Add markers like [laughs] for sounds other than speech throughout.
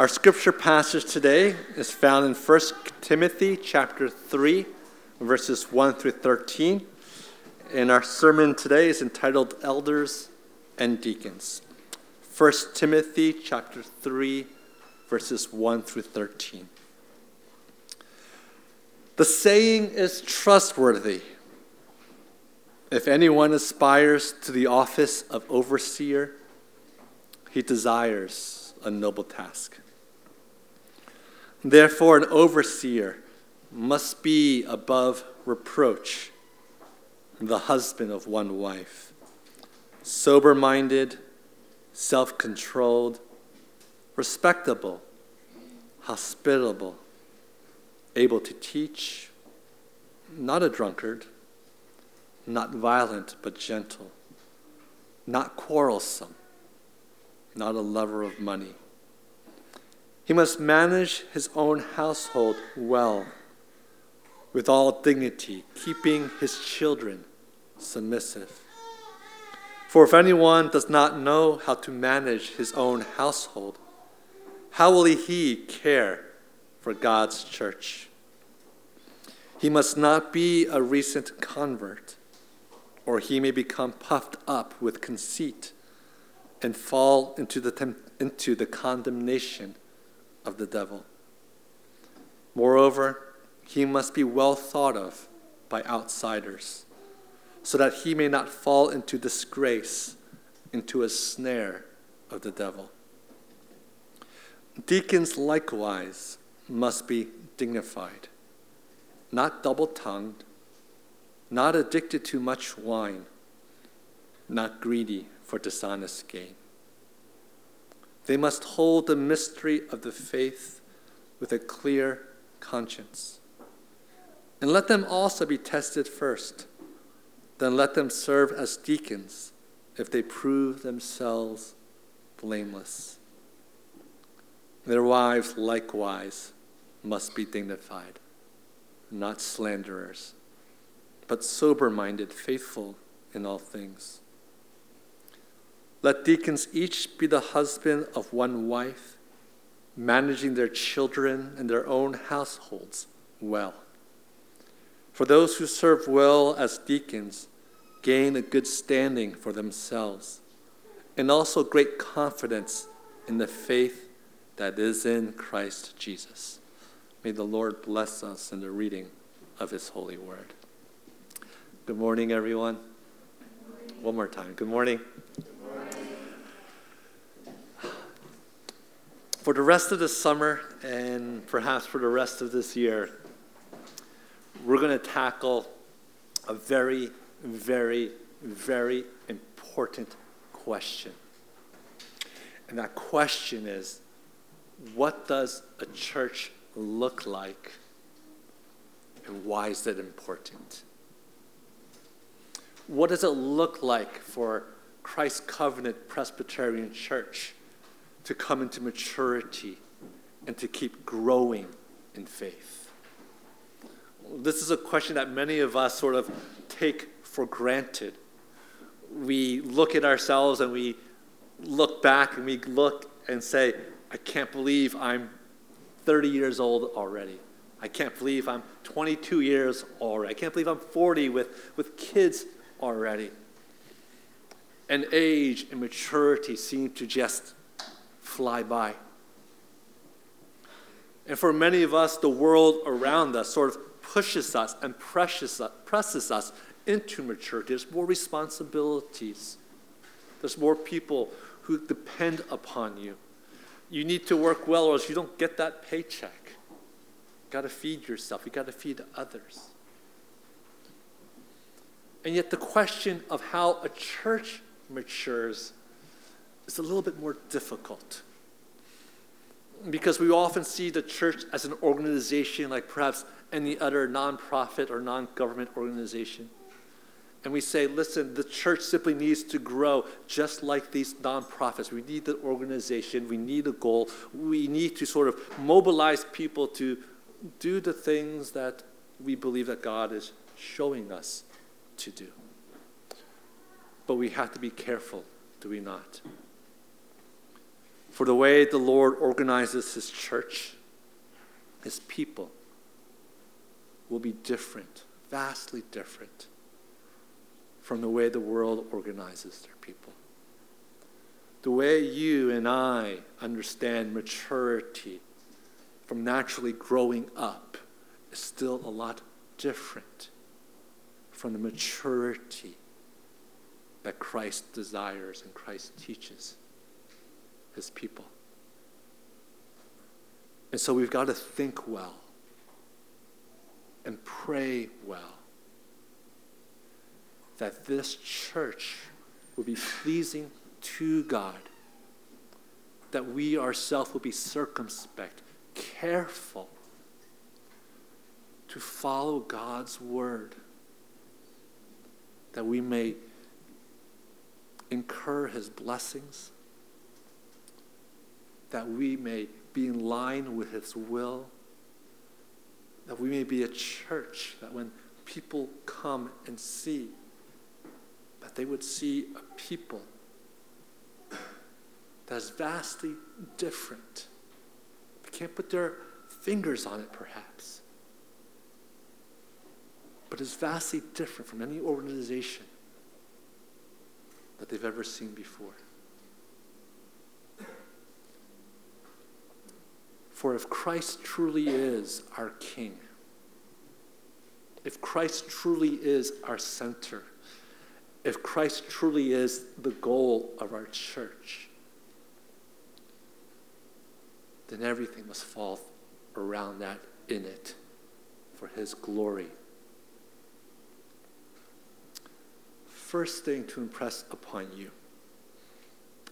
Our scripture passage today is found in 1 Timothy chapter 3, verses 1 through 13. And our sermon today is entitled Elders and Deacons. 1 Timothy chapter 3, verses 1 through 13. The saying is trustworthy. If anyone aspires to the office of overseer, he desires a noble task. Therefore, an overseer must be above reproach, the husband of one wife, sober minded, self controlled, respectable, hospitable, able to teach, not a drunkard, not violent but gentle, not quarrelsome, not a lover of money he must manage his own household well, with all dignity, keeping his children submissive. For if anyone does not know how to manage his own household, how will he care for God's church? He must not be a recent convert, or he may become puffed up with conceit and fall into the, into the condemnation of the devil. Moreover, he must be well thought of by outsiders, so that he may not fall into disgrace, into a snare of the devil. Deacons likewise must be dignified, not double tongued, not addicted to much wine, not greedy for dishonest gain. They must hold the mystery of the faith with a clear conscience. And let them also be tested first. Then let them serve as deacons if they prove themselves blameless. Their wives likewise must be dignified, not slanderers, but sober minded, faithful in all things. Let deacons each be the husband of one wife, managing their children and their own households well. For those who serve well as deacons gain a good standing for themselves and also great confidence in the faith that is in Christ Jesus. May the Lord bless us in the reading of his holy word. Good morning, everyone. One more time. Good morning. For the rest of the summer and perhaps for the rest of this year, we're going to tackle a very, very, very important question. And that question is what does a church look like and why is it important? What does it look like for Christ Covenant Presbyterian Church? To come into maturity and to keep growing in faith? This is a question that many of us sort of take for granted. We look at ourselves and we look back and we look and say, I can't believe I'm 30 years old already. I can't believe I'm 22 years already. I can't believe I'm 40 with, with kids already. And age and maturity seem to just fly by. And for many of us, the world around us sort of pushes us and presses us, into maturity. There's more responsibilities, there's more people who depend upon you. You need to work well, or else you don't get that paycheck. You got to feed yourself, you got to feed others. And yet, the question of how a church matures is a little bit more difficult. Because we often see the church as an organization like perhaps any other nonprofit or non government organization. And we say, listen, the church simply needs to grow just like these nonprofits. We need the organization, we need a goal, we need to sort of mobilize people to do the things that we believe that God is showing us to do. But we have to be careful, do we not? For the way the Lord organizes his church, his people, will be different, vastly different from the way the world organizes their people. The way you and I understand maturity from naturally growing up is still a lot different from the maturity that Christ desires and Christ teaches his people. And so we've got to think well and pray well that this church will be pleasing to God, that we ourselves will be circumspect, careful to follow God's word, that we may incur his blessings, that we may be in line with his will, that we may be a church that when people come and see, that they would see a people that is vastly different. They can't put their fingers on it, perhaps, but is vastly different from any organization that they've ever seen before. For if Christ truly is our King, if Christ truly is our center, if Christ truly is the goal of our church, then everything must fall around that in it for His glory. First thing to impress upon you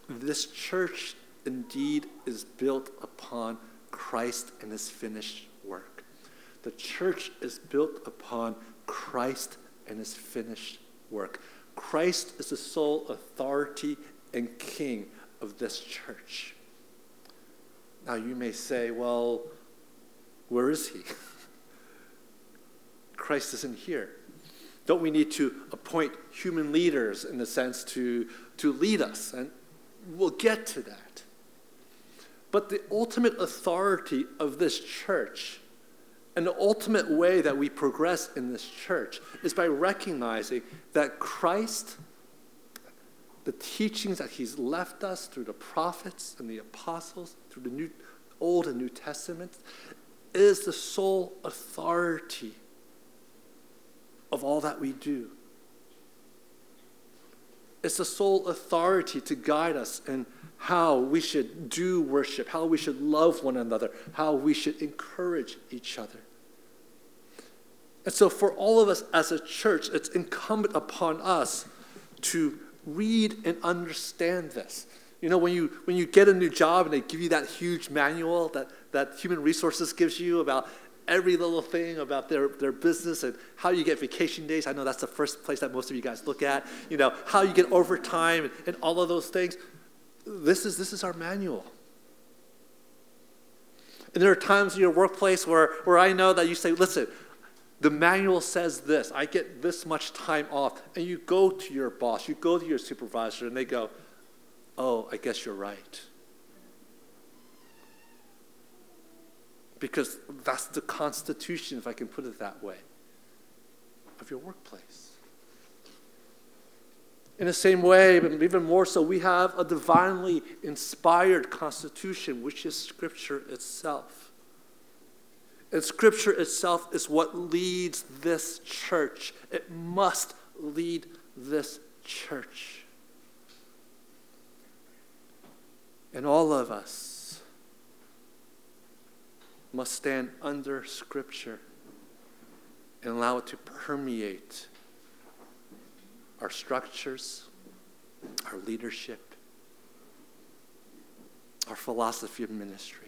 this church indeed is built upon Christ and His finished work. The church is built upon Christ and His finished work. Christ is the sole authority and king of this church. Now you may say, well, where is he? [laughs] Christ isn't here. Don't we need to appoint human leaders in the sense to, to lead us? And we'll get to that. But the ultimate authority of this church and the ultimate way that we progress in this church is by recognizing that Christ, the teachings that He's left us through the prophets and the apostles, through the New, Old and New Testaments, is the sole authority of all that we do. It's the sole authority to guide us in how we should do worship, how we should love one another, how we should encourage each other. And so, for all of us as a church, it's incumbent upon us to read and understand this. You know, when you, when you get a new job and they give you that huge manual that, that human resources gives you about every little thing about their, their business and how you get vacation days. I know that's the first place that most of you guys look at. You know, how you get overtime and, and all of those things. This is, this is our manual. And there are times in your workplace where, where I know that you say, listen, the manual says this. I get this much time off. And you go to your boss, you go to your supervisor, and they go, Oh, I guess you're right. Because that's the constitution, if I can put it that way, of your workplace. In the same way, but even more so, we have a divinely inspired constitution, which is Scripture itself. And Scripture itself is what leads this church. It must lead this church. And all of us must stand under Scripture and allow it to permeate our structures, our leadership, our philosophy of ministry.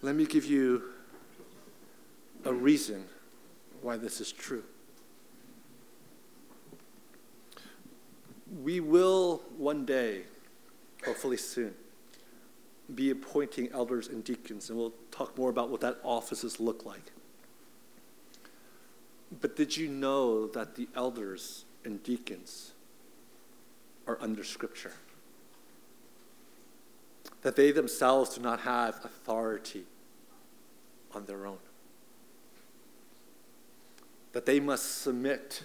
Let me give you a reason why this is true. We will one day, hopefully soon, be appointing elders and deacons, and we'll talk more about what that offices look like. But did you know that the elders and deacons are under Scripture. That they themselves do not have authority on their own. That they must submit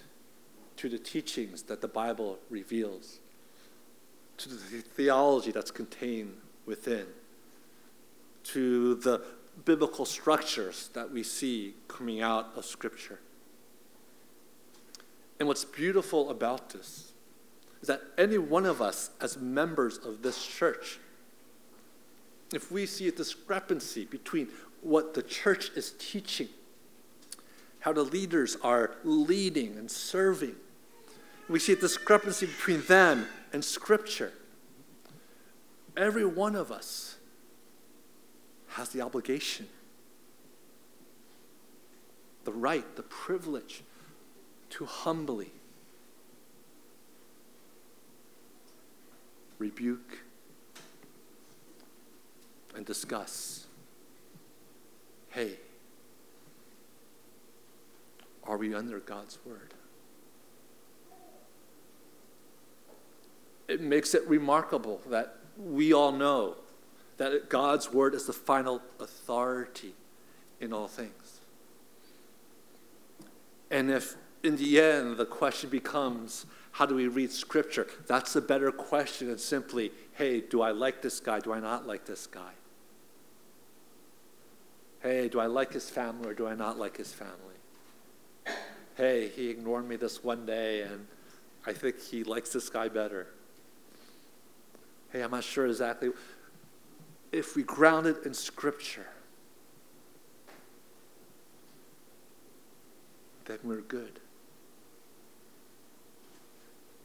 to the teachings that the Bible reveals, to the theology that's contained within, to the biblical structures that we see coming out of Scripture. And what's beautiful about this is that any one of us, as members of this church, if we see a discrepancy between what the church is teaching, how the leaders are leading and serving, we see a discrepancy between them and Scripture. Every one of us has the obligation, the right, the privilege to humbly rebuke and discuss hey, are we under God's word? It makes it remarkable that we all know that God's word is the final authority in all things. And if in the end the question becomes, how do we read scripture? That's a better question than simply, hey, do I like this guy? Do I not like this guy? Hey, do I like his family or do I not like his family? Hey, he ignored me this one day and I think he likes this guy better. Hey, I'm not sure exactly if we ground it in Scripture, then we're good.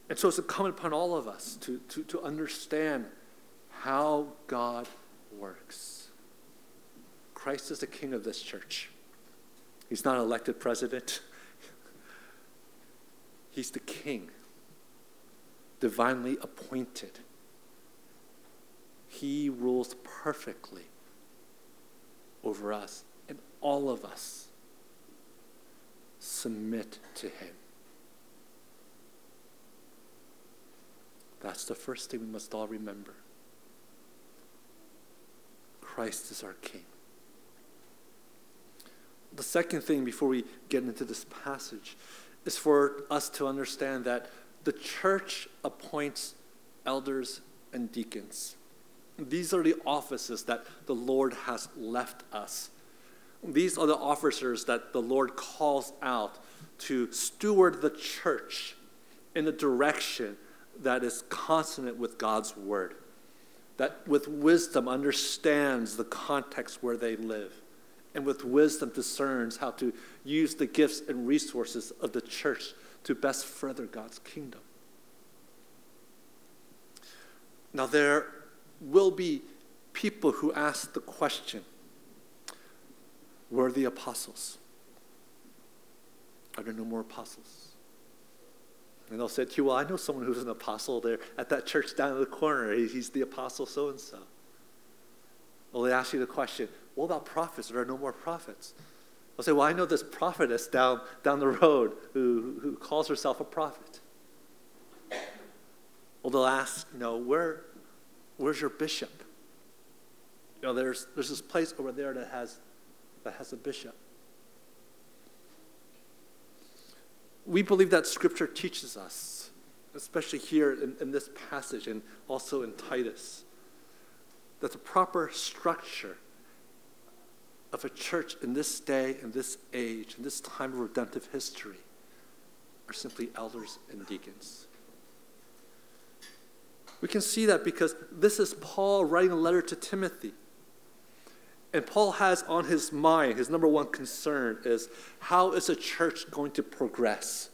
And so it's incumbent upon all of us to, to, to understand how God works. Christ is the king of this church. He's not an elected president. [laughs] He's the king, divinely appointed. He rules perfectly over us, and all of us submit to Him. That's the first thing we must all remember. Christ is our King. The second thing, before we get into this passage, is for us to understand that the church appoints elders and deacons. These are the offices that the Lord has left us. These are the officers that the Lord calls out to steward the church in a direction that is consonant with God's word, that with wisdom understands the context where they live, and with wisdom discerns how to use the gifts and resources of the church to best further God's kingdom. Now, there will be people who ask the question Were the apostles? Are there no more apostles? And they'll say to you, Well, I know someone who's an apostle there at that church down in the corner. He's the apostle so and so. Well, they ask you the question, What about prophets? Are there no more prophets? They'll say, Well, I know this prophetess down, down the road who, who calls herself a prophet. Well, they'll ask, you know, where, Where's your bishop? You know, there's, there's this place over there that has, that has a bishop. We believe that Scripture teaches us, especially here in, in this passage and also in Titus, that the proper structure of a church in this day, in this age, in this time of redemptive history, are simply elders and deacons. We can see that because this is Paul writing a letter to Timothy. And Paul has on his mind, his number one concern is how is a church going to progress?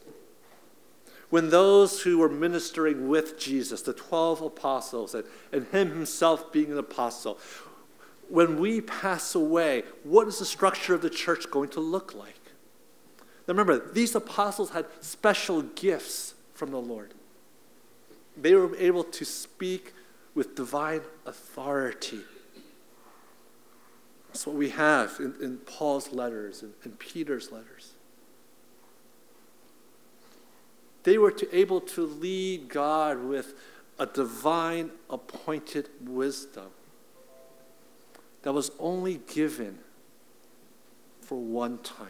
When those who were ministering with Jesus, the 12 apostles, and, and him himself being an apostle, when we pass away, what is the structure of the church going to look like? Now remember, these apostles had special gifts from the Lord. They were able to speak with divine authority. That's what we have in, in Paul's letters and, Peter's letters. They were to able to lead God with a divine appointed wisdom that was only given for one time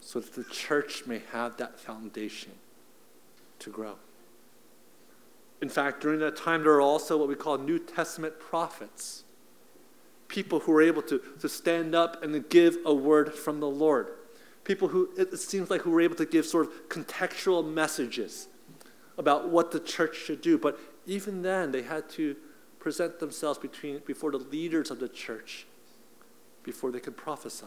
so that the church may have that foundation to grow. In fact, during that time, there are also what we call New Testament prophets people who were able to, to stand up and give a word from the Lord. People who, it seems like, who were able to give sort of contextual messages about what the church should do. But even then, they had to present themselves between, before the leaders of the church before they could prophesy.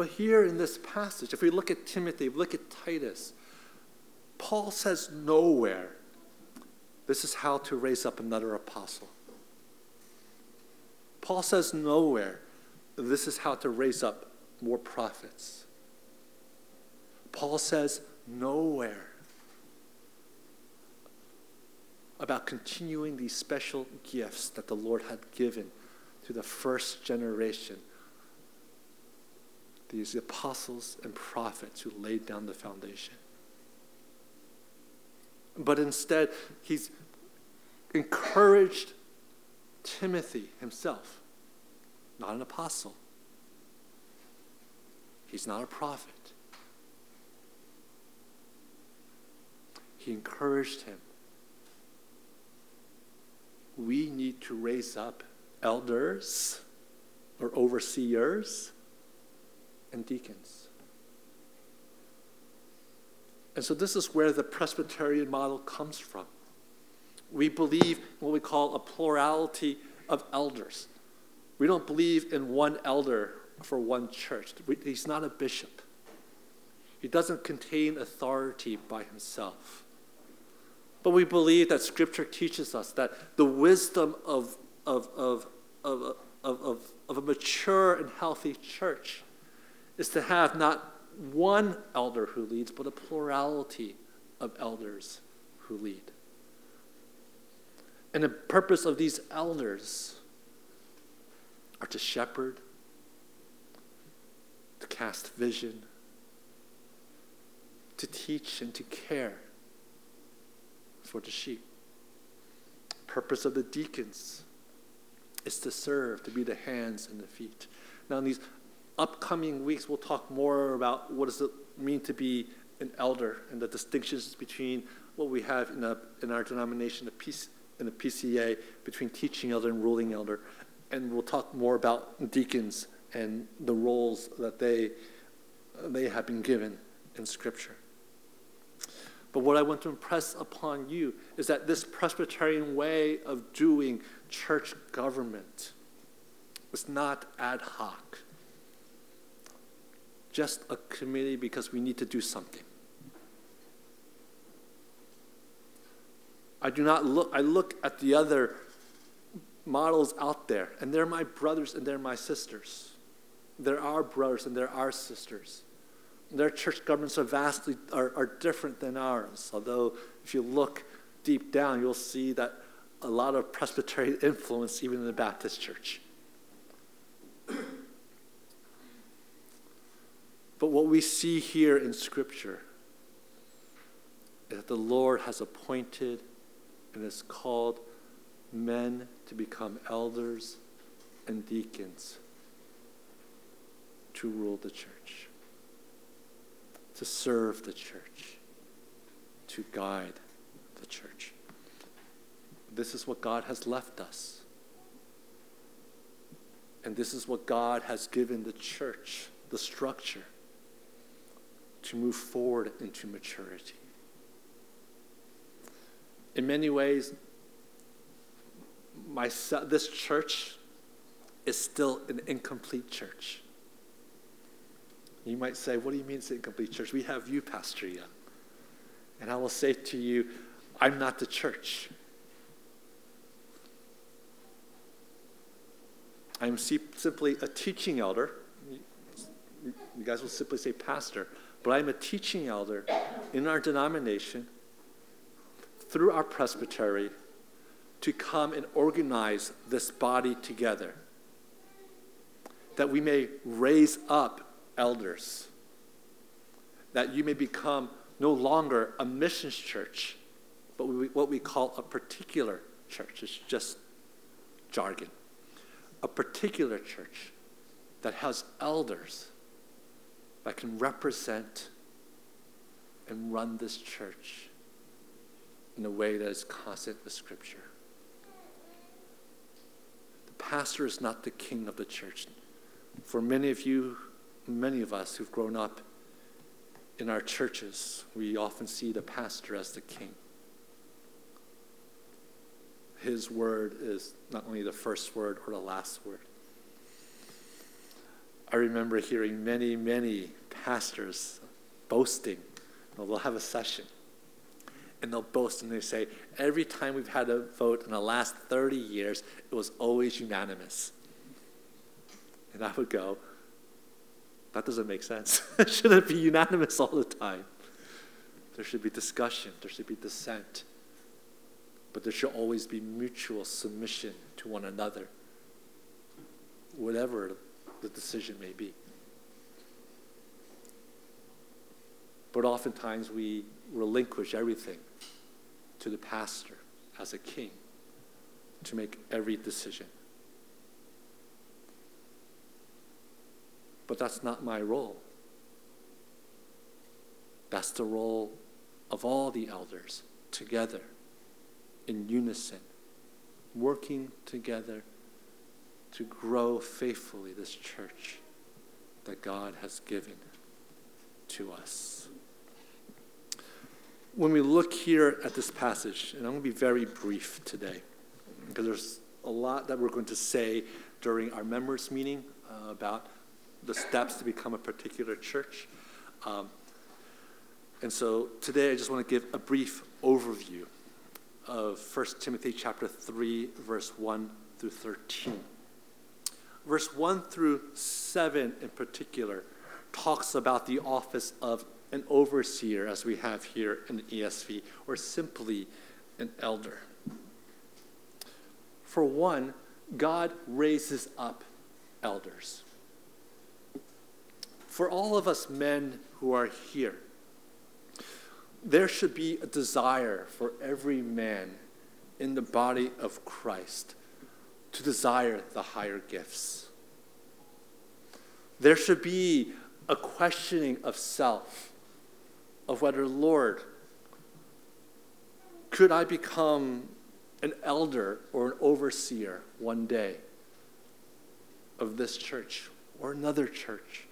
But here in this passage, if we look at Timothy, look at Titus, Paul says nowhere this is how to raise up another apostle. Paul says nowhere this is how to raise up more prophets. Paul says nowhere about continuing these special gifts that the Lord had given to the first generation these apostles and prophets who laid down the foundation. But instead, he's encouraged Timothy himself, not an apostle. He's not a prophet. He encouraged him. We need to raise up elders or overseers and deacons. And so this is where the Presbyterian model comes from. We believe what we call a plurality of elders. We don't believe in one elder for one church. He's not a bishop. He doesn't contain authority by himself. But we believe that Scripture teaches us that the wisdom of, of, of, of, of, of, of a mature and healthy church is to have not one elder who leads, but a plurality of elders who lead. And the purpose of these elders are to shepherd, to cast vision, to teach, and to care for the sheep. Purpose of the deacons is to serve, to be the hands and the feet. Now, these upcoming weeks, we'll talk more about what does it mean to be an elder and the distinctions between what we have in, a, in our denomination, a PC, in the PCA, between teaching elder and ruling elder. And we'll talk more about deacons and the roles that they, they have been given in Scripture. But what I want to impress upon you is that this Presbyterian way of doing church government was not ad hoc just a committee because we need to do something. I do not look, I look at the other models out there, and they're my brothers and they're my sisters. They're our brothers and they're our sisters. Their church governments are vastly are, are different than ours. Although if you look deep down, you'll see that a lot of Presbyterian [laughs] influence even in the Baptist church. But what we see here in Scripture is that the Lord has appointed and has called men to become elders and deacons to rule the church, to serve the church, to guide the church. This is what God has left us. And this is what God has given the church, the structure to move forward into maturity. In many ways, my, this church is still an incomplete church. You might say, What do you mean it's an incomplete church? We have you, Pastor Young. And I will say to you, I'm not the church. I'm simply a teaching elder. You guys will simply say pastor but I'm a teaching elder in our denomination through our presbytery to come and organize this body together that we may raise up elders, that you may become no longer a missions church, but what we call a particular church. It's just jargon. A particular church that has elders that can represent and run this church in a way that is constant with Scripture. The pastor is not the king of the church. For many of you, many of us who've grown up in our churches, we often see the pastor as the king. His word is not only the first word or the last word. I remember hearing many, many pastors boasting. Well, they'll have a session and they'll boast and they say, every time we've had a vote in the last 30 years, it was always unanimous. And I would go, that doesn't make sense. [laughs] it shouldn't be unanimous all the time. There should be discussion, there should be dissent, but there should always be mutual submission to one another, whatever the decision may be. But oftentimes we relinquish everything to the pastor as a king to make every decision. But that's not my role. That's the role of all the elders together, in unison, working together to grow faithfully this church that God has given to us. When we look here at this passage, and I'm going to be very brief today, because there's a lot that we're going to say during our members' meeting uh, about the steps to become a particular church. Um, and so today I just want to give a brief overview of 1 Timothy chapter 3 verse 1 through 13. Verse 1 through 7 in particular talks about the office of an overseer as we have here in the ESV or simply an elder. For one, God raises up elders for all of us men who are here, there should be a desire for every man in the body of Christ to desire the higher gifts. There should be a questioning of self, of whether, Lord, could I become an elder or an overseer one day of this church or another church?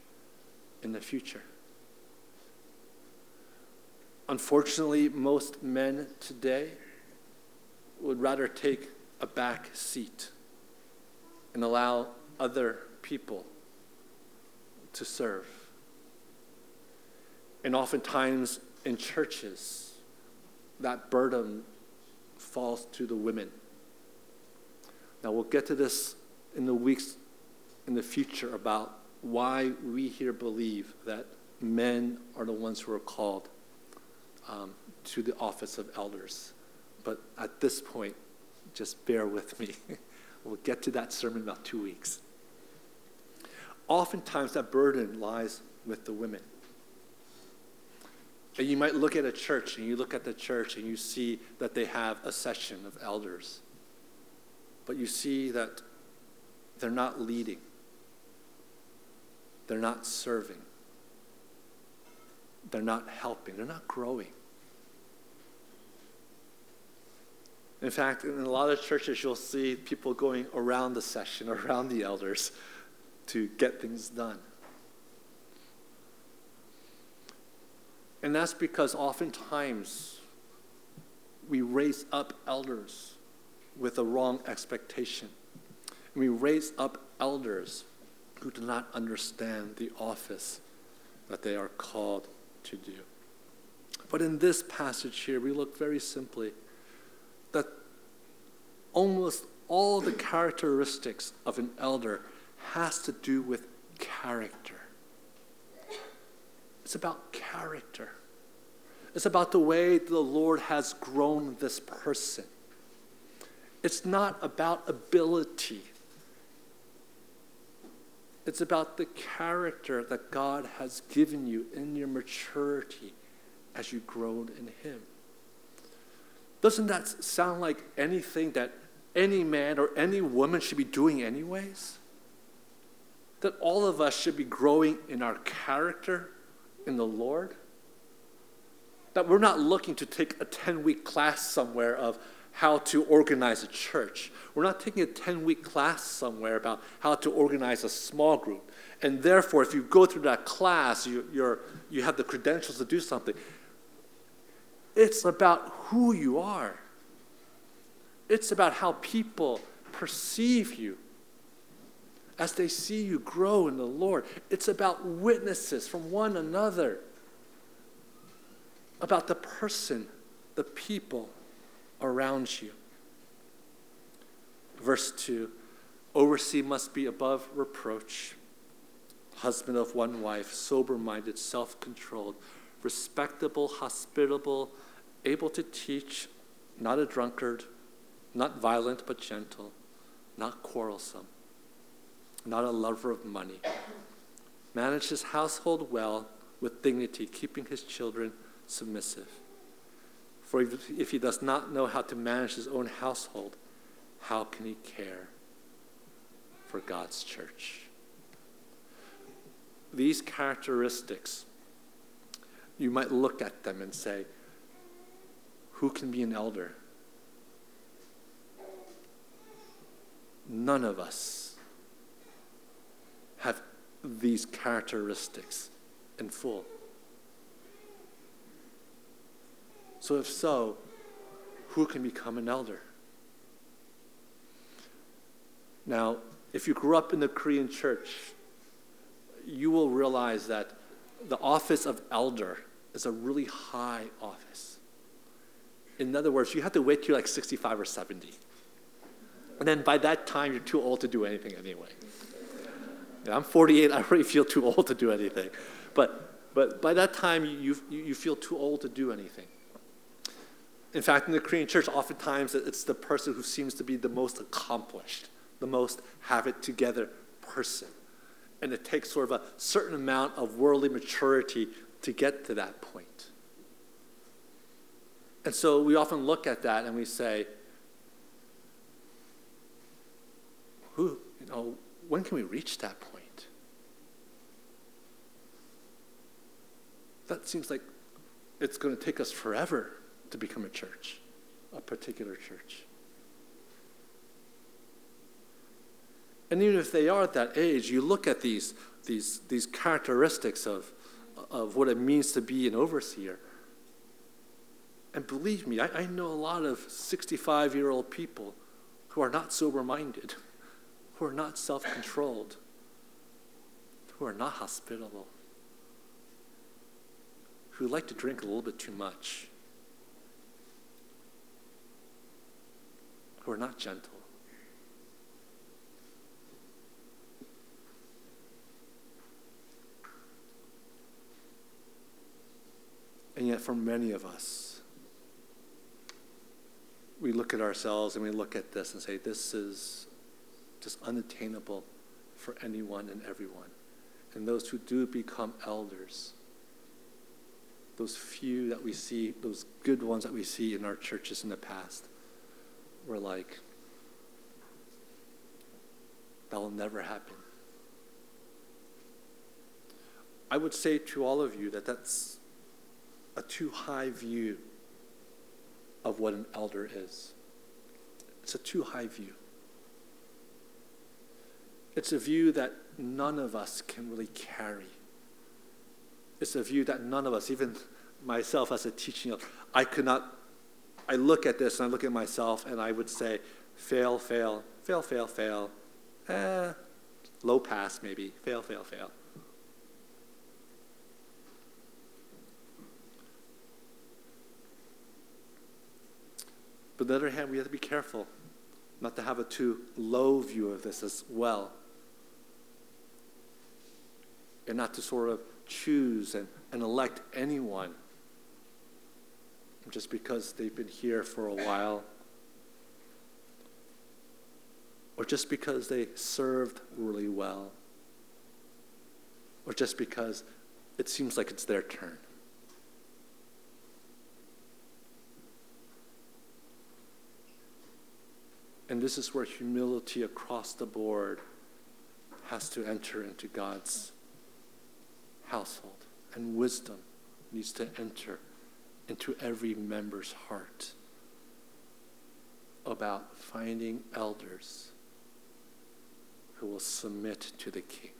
in the future. Unfortunately, most men today would rather take a back seat and allow other people to serve. And oftentimes in churches, that burden falls to the women. Now, we'll get to this in the weeks in the future about why we here believe that men are the ones who are called um, to the office of elders. But at this point, just bear with me. [laughs] we'll get to that sermon in about two weeks. Oftentimes, that burden lies with the women. And you might look at a church and you look at the church and you see that they have a session of elders. But you see that they're not leading. They're not serving. They're not helping. They're not growing. In fact, in a lot of churches, you'll see people going around the session, [laughs] around the elders to get things done. And that's because oftentimes we raise up elders with a wrong expectation. And we raise up elders who do not understand the office that they are called to do. But in this passage here, we look very simply that almost all the characteristics of an elder has to do with character. It's about character. It's about the way the Lord has grown this person. It's not about ability It's about the character that God has given you in your maturity as you grow in Him. Doesn't that sound like anything that any man or any woman should be doing, anyways? That all of us should be growing in our character in the Lord? That we're not looking to take a 10 week class somewhere of how to organize a church. We're not taking a 10 week class somewhere about how to organize a small group. And therefore, if you go through that class, you, you have the credentials to do something. It's about who you are, it's about how people perceive you as they see you grow in the Lord. It's about witnesses from one another, about the person, the people around you. Verse 2 Oversee must be above reproach, husband of one wife, sober minded, self controlled, respectable, hospitable, able to teach, not a drunkard, not violent but gentle, not quarrelsome, not a lover of money. Manage his household well with dignity, keeping his children submissive. For if he does not know how to manage his own household, how can he care for God's church? These characteristics, you might look at them and say, who can be an elder? None of us have these characteristics in full. So, if so, who can become an elder? Now, if you grew up in the Korean church, you will realize that the office of elder is a really high office. In other words, you have to wait till like 65 or 70. And then by that time, you're too old to do anything anyway. I'm 48, I already feel too old to do anything. But, but by that time, you, you, you feel too old to do anything. In fact, in the Korean church, oftentimes it's the person who seems to be the most accomplished, the most have it together person. And it takes sort of a certain amount of worldly maturity to get to that point. And so we often look at that and we say, who, you know, when can we reach that point? That seems like it's going to take us forever to become a church, a particular church. And even if they are at that age, you look at these, these, these characteristics of, of what it means to be an overseer. And believe me, I, I know a lot of 65 year old people who are not sober minded, who are not self controlled, who are not hospitable, who like to drink a little bit too much. who are not gentle. And yet, for many of us, we look at ourselves and we look at this and say, this is just unattainable for anyone and everyone. And those who do become elders, those few that we see, those good ones that we see in our churches in the past, we're like, that will never happen. I would say to all of you that that's a too high view of what an elder is. It's a too high view. It's a view that none of us can really carry. It's a view that none of us, even myself as a teaching, I could not I look at this and I look at myself and I would say, fail, fail, fail, fail, fail. Eh, low pass maybe. Fail, fail, fail. But on the other hand, we have to be careful not to have a too low view of this as well. And not to sort of choose and, and elect anyone just because they've been here for a while, or just because they served really well. or just because it seems like it's their turn. And this is where humility across the board has to enter into God's household, and wisdom needs to enter into every member's heart about finding elders who will submit to the king.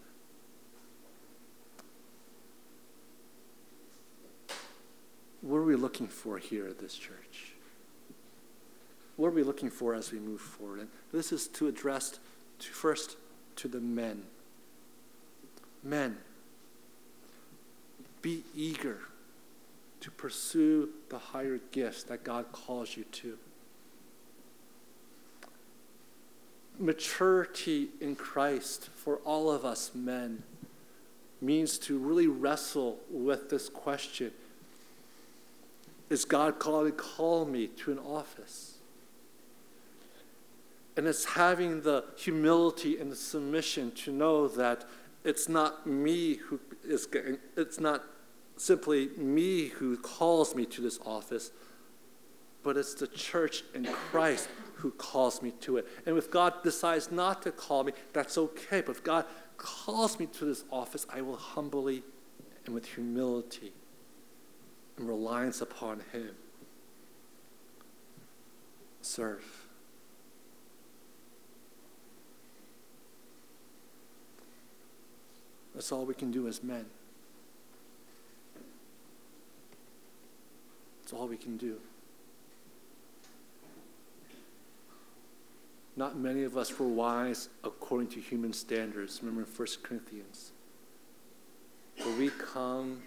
What are we looking for here at this church? What are we looking for as we move forward? And this is to address to first to the men. Men, be eager to pursue the higher gifts that God calls you to. Maturity in Christ for all of us men means to really wrestle with this question Is God calling call me to an office? And it's having the humility and the submission to know that it's not me who is getting, it's not simply me who calls me to this office, but it's the church in Christ who calls me to it. And if God decides not to call me, that's okay. But if God calls me to this office, I will humbly and with humility and reliance upon Him serve. That's all we can do as men. That's all we can do. Not many of us were wise according to human standards. Remember in 1 Corinthians. But we come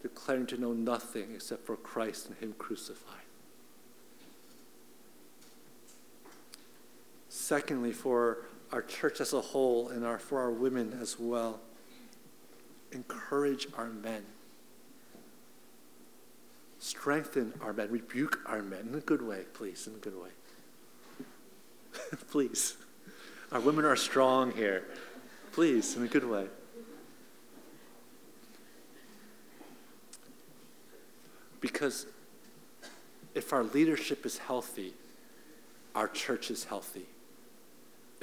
declaring to know nothing except for Christ and Him crucified. Secondly, for our church as a whole and our, for our women as well, encourage our men. Strengthen our men. Rebuke our men in a good way, please, in a good way. [laughs] please. Our women are strong here. Please, in a good way. Because if our leadership is healthy, our church is healthy.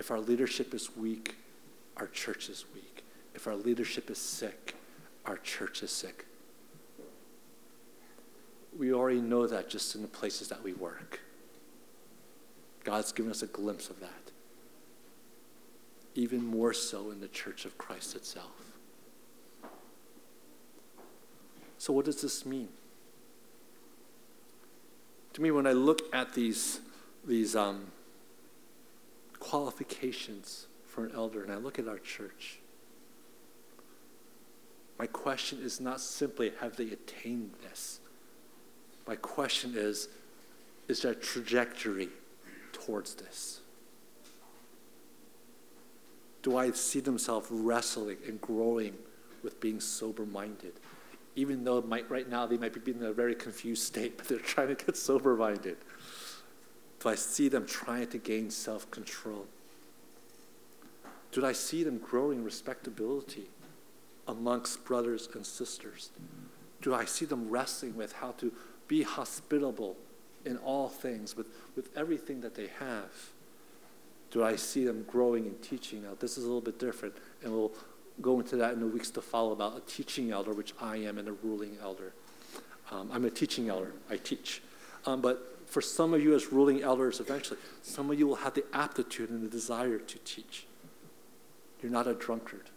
If our leadership is weak, our church is weak. If our leadership is sick, our church is sick. We already know that just in the places that we work. God's given us a glimpse of that. Even more so in the church of Christ itself. So, what does this mean? To me, when I look at these, these um, qualifications for an elder and I look at our church, my question is not simply have they attained this? My question is is there a trajectory towards this? Do I see themselves wrestling and growing with being sober minded? Even though might, right now they might be in a very confused state, [laughs] but they're trying to get sober minded. Do I see them trying to gain self control? Do I see them growing respectability amongst brothers and sisters? Do I see them wrestling with how to be hospitable in all things, with, with everything that they have? Do I see them growing and teaching? Now, this is a little bit different, and we'll go into that in the weeks to follow about a teaching elder, which I am, and a ruling elder. Um, I'm a teaching elder, I teach. Um, but for some of you as ruling elders, eventually, some of you will have the aptitude and the desire to teach. You're not a drunkard.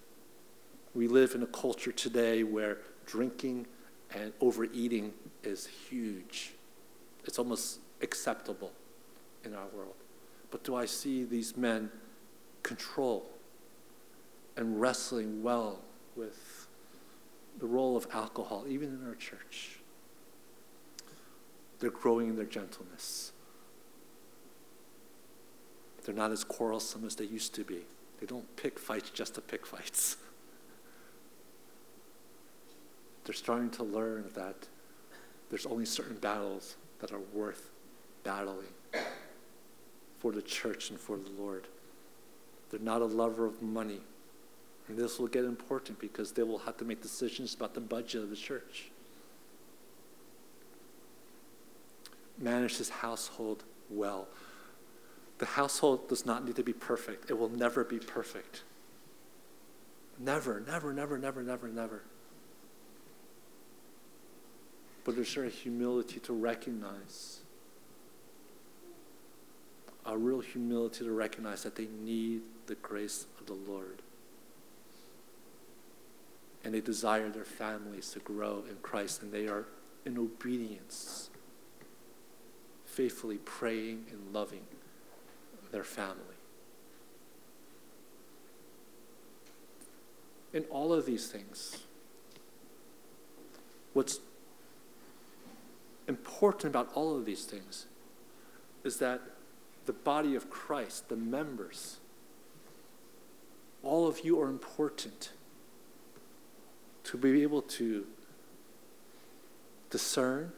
We live in a culture today where drinking and overeating is huge. It's almost acceptable in our world. But do I see these men control and wrestling well with the role of alcohol, even in our church? They're growing in their gentleness. They're not as quarrelsome as they used to be. They don't pick fights just to pick fights. [laughs] They're starting to learn that there's only certain battles that are worth battling for the church and for the Lord. They're not a lover of money. And this will get important because they will have to make decisions about the budget of the church. Manage his household well. The household does not need to be perfect, it will never be perfect. Never, never, never, never, never, never. But there's a humility to recognize, a real humility to recognize that they need the grace of the Lord. And they desire their families to grow in Christ, and they are in obedience, faithfully praying and loving their family. In all of these things, what's important about all of these things is that the body of Christ, the members, all of you are important to be able to discern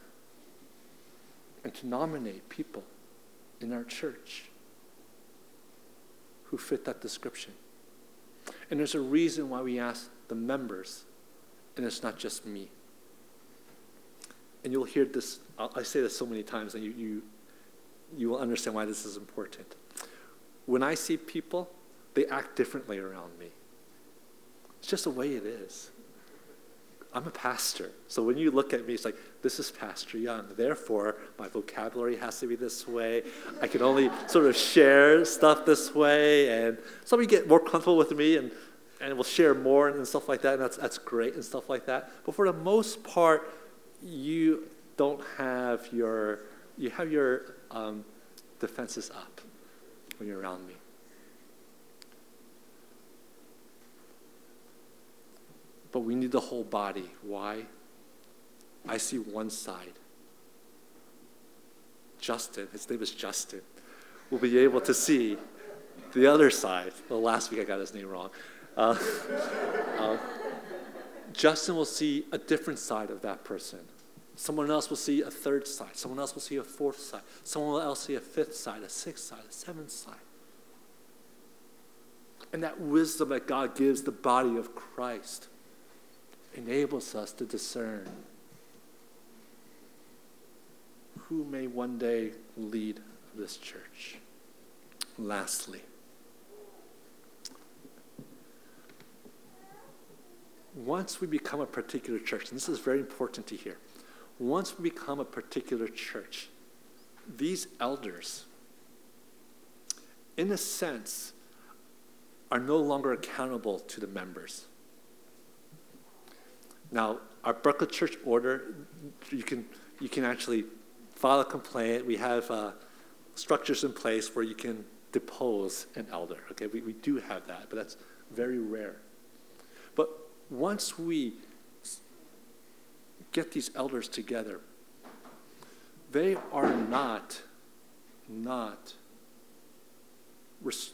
and to nominate people in our church who fit that description. And there's a reason why we ask the members, and it's not just me. And you'll hear this, I say this so many times, and you, you, you will understand why this is important. When I see people, they act differently around me. It's just the way it is. I'm a pastor. So when you look at me, it's like, this is Pastor Young. Therefore, my vocabulary has to be this way. I can only sort of share stuff this way. And some of you get more comfortable with me and, and we'll share more and stuff like that. And that's, that's great and stuff like that. But for the most part, you don't have your, you have your um, defenses up when you're around me. But we need the whole body. Why? I see one side. Justin, his name is Justin, will be able to see the other side. Well, last week I got his name wrong. Uh, uh, [laughs] Justin will see a different side of that person. Someone else will see a third side. Someone else will see a fourth side. Someone else will see a fifth side, a sixth side, a seventh side. And that wisdom that God gives the body of Christ enables us to discern who may one day lead this church. Lastly, once we become a particular church, and this is very important to hear, once we become a particular church, these elders, in a sense, are no longer accountable to the members. Now, our Book of Church order, you can, you can actually file a complaint. We have uh, structures in place where you can depose an elder. Okay, we, we do have that, but that's very rare. But once we get these elders together, they are not, not,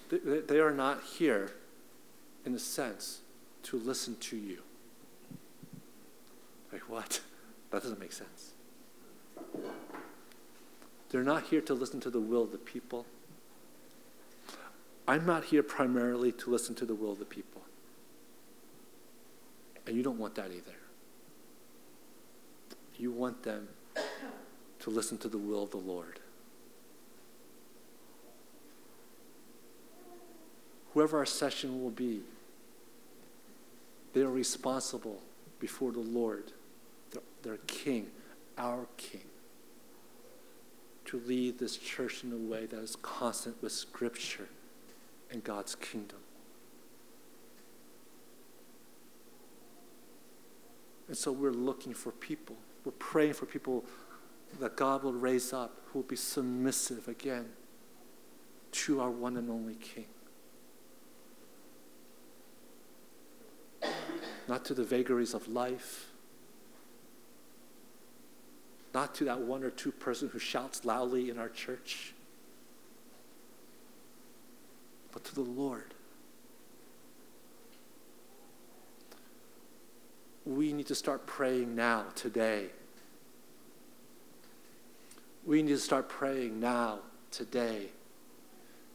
they are not here, in a sense, to listen to you. Like, what? [laughs] That doesn't make sense. They're not here to listen to the will of the people. I'm not here primarily to listen to the will of the people. And you don't want that either. You want them to listen to the will of the Lord. Whoever our session will be, they are responsible before the Lord their king, our king, to lead this church in a way that is constant with Scripture and God's kingdom. And so we're looking for people. We're praying for people that God will raise up who will be submissive again to our one and only King. Not to the vagaries of life, not to that one or two person who shouts loudly in our church, but to the Lord. We need to start praying now, today. We need to start praying now, today.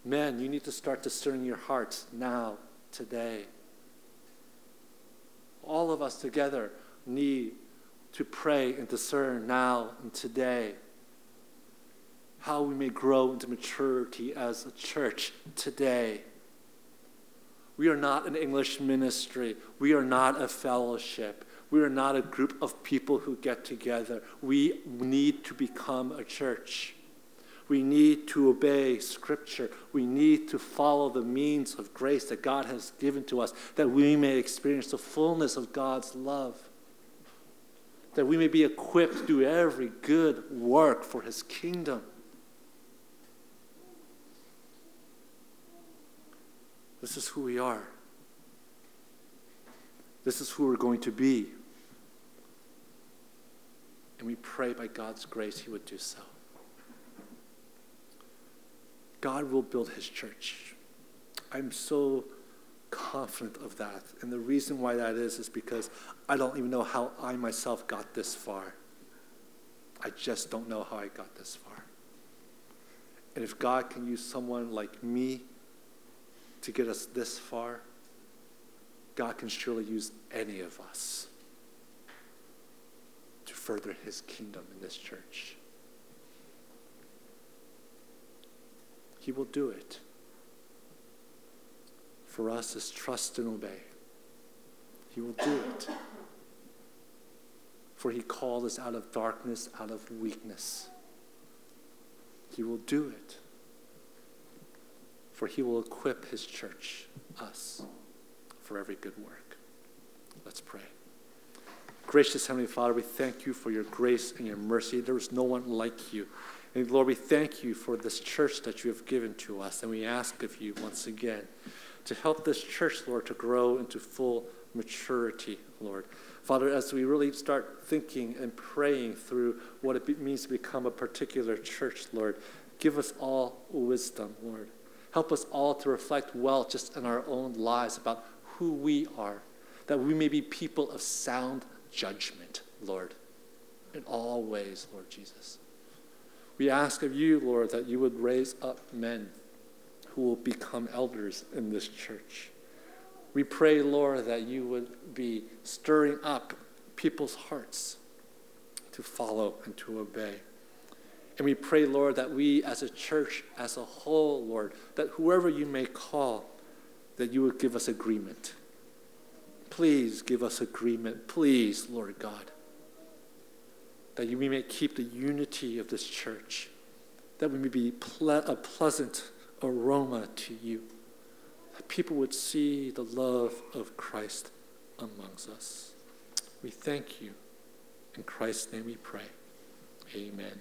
Men, you need to start discerning your hearts now, today. all of us together need to pray and discern now and today how we may grow into maturity as a church today. We are not an English ministry. We are not a fellowship. We are not a group of people who get together. We need to become a church. We need to obey Scripture. We need to follow the means of grace that God has given to us that we may experience the fullness of God's love. That we may be equipped to do every good work for His kingdom. This is who we are. This is who we're going to be. And we pray by God's grace He would do so. God will build His church. I'm so confident of that. And the reason why that is, is because I don't even know how I myself got this far. I just don't know how I got this far. And if God can use someone like me to get us this far, God can surely use any of us to further his kingdom in this church. He will do it. For us is trust and obey. He will do it. For he called us out of darkness, out of weakness. He will do it for he will equip his church, us, for every good work. Let's pray. Gracious Heavenly Father, we thank you for your grace and your mercy. There is no one like you. And Lord, we thank you for this church that you have given to us. And we ask of you once again to help this church, Lord, to grow into full maturity, Lord. Father, as we really start thinking and praying through what it means to become a particular church, Lord, give us all wisdom, Lord. Help us all to reflect well just in our own lives about who we are, that we may be people of sound judgment, Lord, in all ways, Lord Jesus. We ask of you, Lord, that you would raise up men who will become elders in this church. We pray, Lord, that you would be stirring up people's hearts to follow and to obey. And we pray, Lord, that we as a church, as a whole, Lord, that whoever you may call, that you would give us agreement. Please give us agreement. Please, Lord God. That we may keep the unity of this church. That we may be ple- a pleasant aroma to you. That people would see the love of Christ amongst us. We thank you. In Christ's name we pray. Amen.